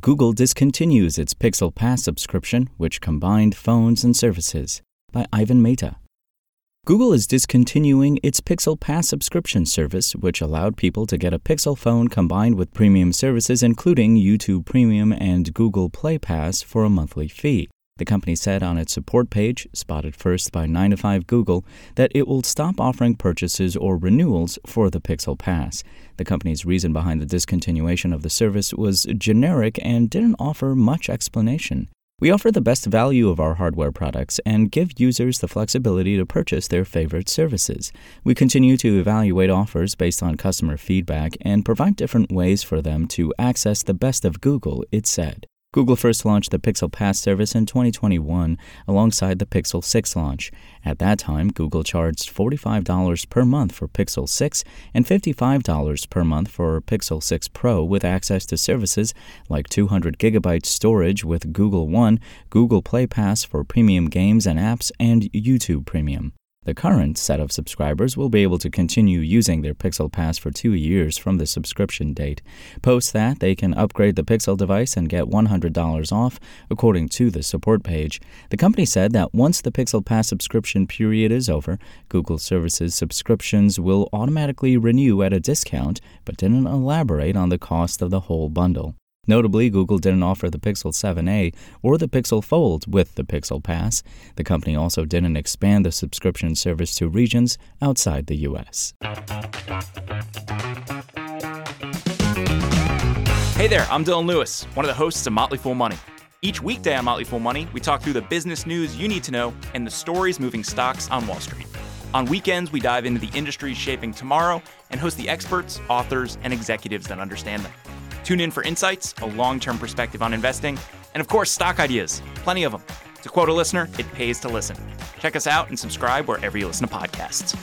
Google discontinues its Pixel Pass subscription, which combined phones and services. By Ivan Mehta. Google is discontinuing its Pixel Pass subscription service, which allowed people to get a Pixel phone combined with premium services, including YouTube Premium and Google Play Pass, for a monthly fee. The company said on its support page, spotted first by 9 to 5 Google, that it will stop offering purchases or renewals for the Pixel Pass. The company's reason behind the discontinuation of the service was generic and didn't offer much explanation. We offer the best value of our hardware products and give users the flexibility to purchase their favorite services. We continue to evaluate offers based on customer feedback and provide different ways for them to access the best of Google, it said. Google first launched the Pixel Pass service in 2021 alongside the Pixel 6 launch. At that time, Google charged $45 per month for Pixel 6 and $55 per month for Pixel 6 Pro with access to services like 200 gigabyte storage with Google One, Google Play Pass for premium games and apps, and YouTube Premium. The current set of subscribers will be able to continue using their Pixel Pass for two years from the subscription date. Post that, they can upgrade the Pixel device and get $100 off, according to the support page. The company said that once the Pixel Pass subscription period is over, Google Services subscriptions will automatically renew at a discount, but didn't elaborate on the cost of the whole bundle. Notably, Google didn't offer the Pixel 7a or the Pixel Fold with the Pixel Pass. The company also didn't expand the subscription service to regions outside the U.S. Hey there, I'm Dylan Lewis, one of the hosts of Motley Fool Money. Each weekday on Motley Fool Money, we talk through the business news you need to know and the stories moving stocks on Wall Street. On weekends, we dive into the industries shaping tomorrow and host the experts, authors, and executives that understand them. Tune in for insights, a long term perspective on investing, and of course, stock ideas. Plenty of them. To quote a listener, it pays to listen. Check us out and subscribe wherever you listen to podcasts.